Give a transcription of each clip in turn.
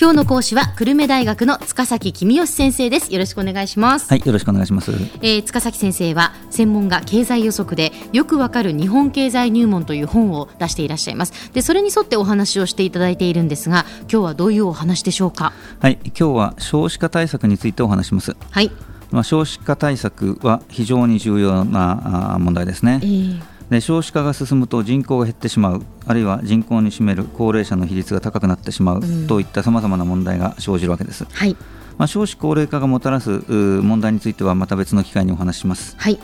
今日の講師は久留米大学の塚崎君吉先生です。よろしくお願いします。はいよろしくお願いします、えー、塚崎先生は専門が経済予測でよくわかる日本経済入門という本を出していらっしゃいます。でそれに沿ってお話をしていただいているんですが今日はどういうお話でしょうか？はい今日は少子化対策についてお話します。はい。まあ少子化対策は非常に重要な問題ですね、えーで少子化が進むと人口が減ってしまうあるいは人口に占める高齢者の比率が高くなってしまう、といったさまざまな問題が生じるわけです。はいまあ、少子高齢化がもたらす問題についてはまた別の機会にお話します。はい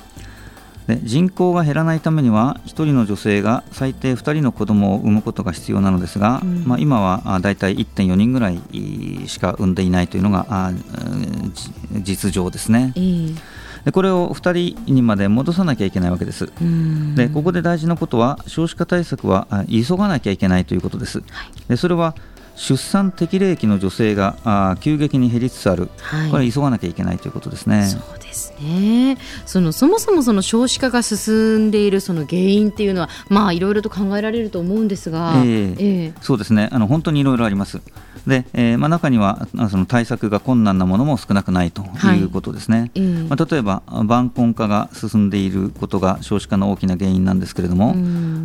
で人口が減らないためには1人の女性が最低2人の子供を産むことが必要なのですが、うん、まあ、今はだいたい1.4人ぐらいしか産んでいないというのが実情ですね。えーでこれを2人にまで戻さなきゃいけないわけです。でここで大事なことは少子化対策は急がなきゃいけないということです。でそれは出産適齢期の女性があ急激に減りつつある、はい、これは急がなきゃいけないということですね。そうですね。そのそもそもその少子化が進んでいるその原因っていうのは、まあ、いろいろと考えられると思うんですが、えー、えー、そうですね。あの本当にいろいろあります。で、えーまあ、中にはその対策が困難なものも少なくないということですね、はい。えー、まあ、例えば晩婚化が進んでいることが少子化の大きな原因なんですけれども、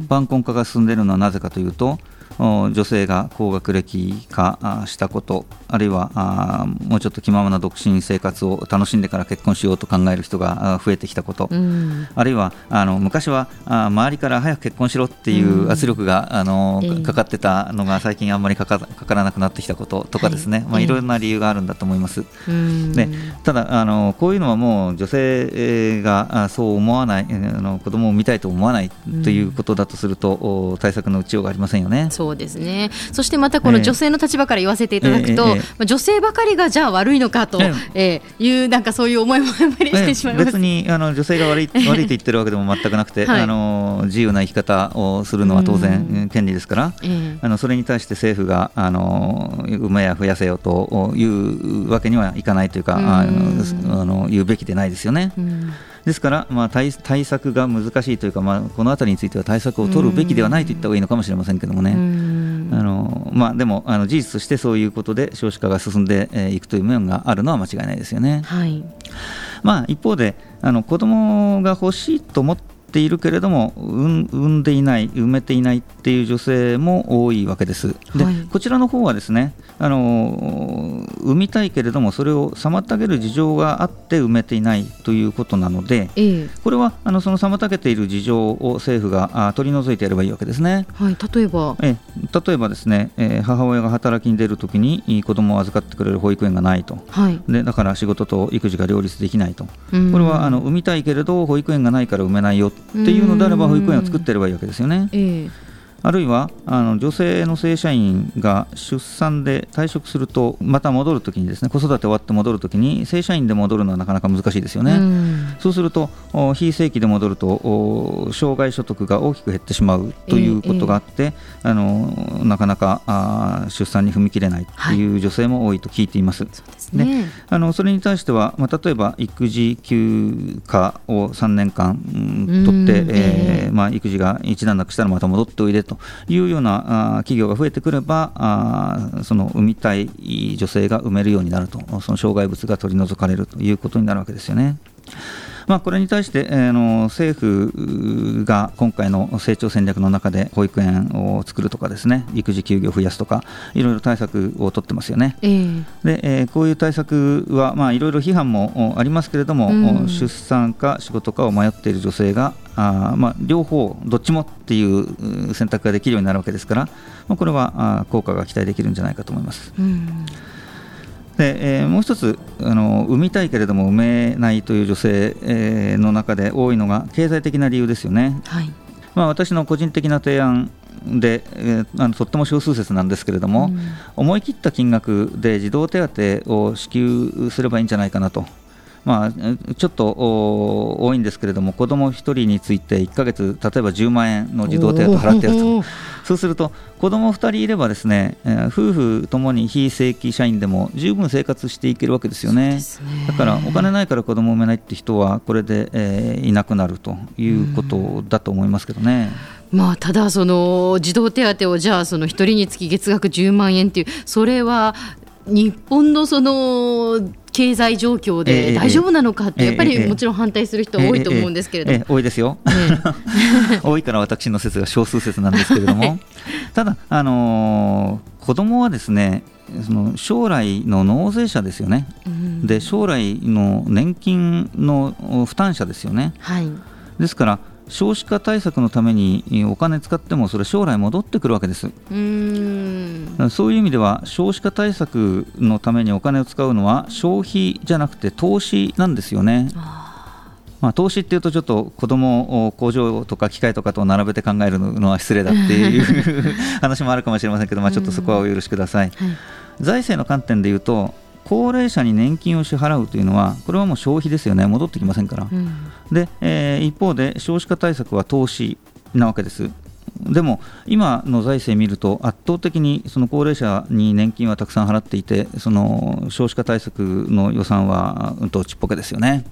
晩婚化が進んでいるのはなぜかというと女性が高学歴化したことあるいはもうちょっと気ままな独身生活を楽しんでから結婚しようと考える人が増えてきたこと、うん、あるいはあの昔は周りから早く結婚しろっていう圧力が、あのかかってたのが最近あんまりかからなくなってきたこととかですね、はいまあ、いろんな理由があるんだと思います。でただあのこういうのはもう女性がそう思わないあの子供を見たいと思わないということだとすると、対策の打ちようがありませんよね。そうですね。そしてまたこの女性の立場から言わせていただくと、女性ばかりがじゃあ悪いのかと、えー、いうなんかそういう思いもあまりしてしまいます、別にあの女性が悪い 悪いと言ってるわけでも全くなくて、はい、あの自由な生き方をするのは当然権利ですから、あのそれに対して政府があの産めや増やせよというわけにはいかないというか、あのあの言うべきでないですよね。ですから、まあ、対対策が難しいというか、まあ、この辺りについては対策を取るべきではないと言った方がいいのかもしれませんけどもね。あのまあ、でもあの事実としてそういうことで少子化が進んでい、えー、くという面があるのは間違いないですよね。はいまあ、一方であの子供が欲しいと思っているけれども産んでいない産めていないっていう女性も多いわけです。で、はい、こちらの方はですねあの産みたいけれどもそれを妨げる事情があって産めていないということなので、えー、これはあのその妨げている事情を政府があ取り除いてやればいいわけですね。はい、例えば？え例えばですね、えー、母親が働きに出るときに子供を預かってくれる保育園がないと、はい、でだから仕事と育児が両立できないと、これはあの産みたいけれど保育園がないから産めないよっていうのであれば保育園を作ってればいいわけですよね。えーあるいはあの女性の正社員が出産で退職するとまた戻るときにですね子育て終わって戻るときに正社員で戻るのはなかなか難しいですよね。うそうすると非正規で戻ると障害所得が大きく減ってしまうということがあって、えーえー、あのなかなかあ出産に踏み切れないとい。う女性も多いと聞いています。はい、で、ね、あのそれに対しては、まあ、例えば育児休暇を3年間、うん、取って、えー、まあ、育児が一段落したらまた戻っておいでというような企業が増えてくればその産みたい女性が産めるようになるとその障害物が取り除かれるということになるわけですよね。まあ、これに対して、えー、の政府が今回の成長戦略の中で保育園を作るとかですね育児休業を増やすとかいろいろ対策を取ってますよね。えー、でえー、こういう対策は、まあ、いろいろ批判もありますけれども、うん、出産か仕事かを迷っている女性があ、まあ、両方どっちもっていう選択ができるようになるわけですから、まあ、これはあ効果が期待できるんじゃないかと思います。うんでえー、もう一つあの産みたいけれども産めないという女性、えー、の中で多いのが経済的な理由ですよね。はいまあ、私の個人的な提案で、えー、あのとっても少数説なんですけれども、うん、思い切った金額で児童手当を支給すればいいんじゃないかなと。まあ、ちょっと多いんですけれども、子ども1人について1か月、例えば10万円の児童手当払ってやると、そうすると、子ども2人いれば、ですね、え夫婦ともに非正規社員でも十分生活していけるわけですよね、ね。だからお金ないから子ども産めないって人は、これで、えー、いなくなるということだと思いますけどね。まあ、ただ、その児童手当をじゃあ、その1人につき月額10万円っていう、それは日本のその経済状況で大丈夫なのかって、やっぱりもちろん反対する人多いと思うんですけれども、多いですよ、多いから私の説が少数説なんですけれども、ただ、あのー、子供はですねその将来の納税者ですよね、うん、で将来の年金の負担者ですよね。はい、ですから少子化対策のためにお金使ってもそれ将来戻ってくるわけですうんそういう意味では少子化対策のためにお金を使うのは消費じゃなくて投資なんですよね。まあ、投資っていうとちょっと子供を工場とか機械とかと並べて考えるのは失礼だっていう 話もあるかもしれませんけど、まあ、ちょっとそこはお許しください。はい、財政の観点でいうと高齢者に年金を支払うというのは、これはもう消費ですよね、戻ってきませんから、うん、でえー、一方で少子化対策は投資なわけです。でも今の財政を見ると圧倒的にその高齢者に年金はたくさん払っていてその少子化対策の予算はうんとちっぽけですよね。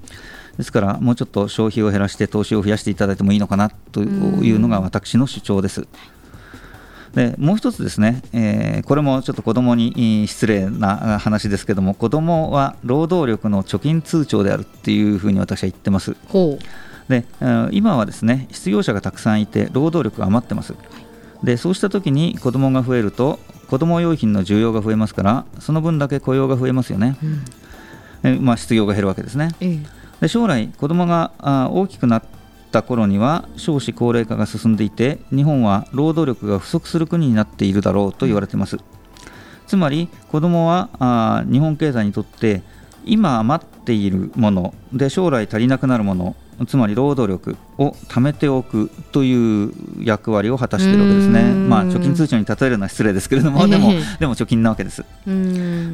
ですからもうちょっと消費を減らして投資を増やしていただいてもいいのかなというのが私の主張です。でもう一つですね、えー、これもちょっと子どもに失礼な話ですけども子どもは労働力の貯金通帳であるっていうふうに私は言ってます。で今はですね失業者がたくさんいて労働力が余ってます。でそうした時に子どもが増えると子ども用品の需要が増えますからその分だけ雇用が増えますよね、うん、えまあ、失業が減るわけですね、で将来子どもが大きくなってった頃には少子高齢化が進んでいて日本は労働力が不足する国になっているだろうと言われています。つまり子どもはあ日本経済にとって今余っているもので将来足りなくなるものつまり労働力を貯めておくという役割を果たしているわけですね、まあ、貯金通帳に例えるのは失礼ですけれども、でもでも貯金なわけです。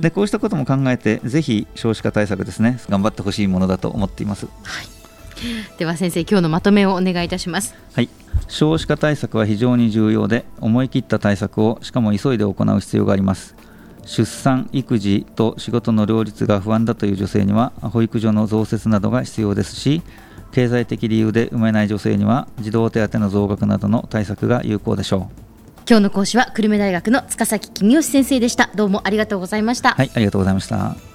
でこうしたことも考えて、ぜひ少子化対策ですね、頑張ってほしいものだと思っています。はい では先生今日のまとめをお願いいたします。はい。少子化対策は非常に重要で思い切った対策をしかも急いで行う必要があります。出産育児と仕事の両立が不安だという女性には保育所の増設などが必要ですし経済的理由で産めない女性には児童手当の増額などの対策が有効でしょう。今日の講師は久留米大学の塚崎公義先生でした。どうもありがとうございました。はいありがとうございました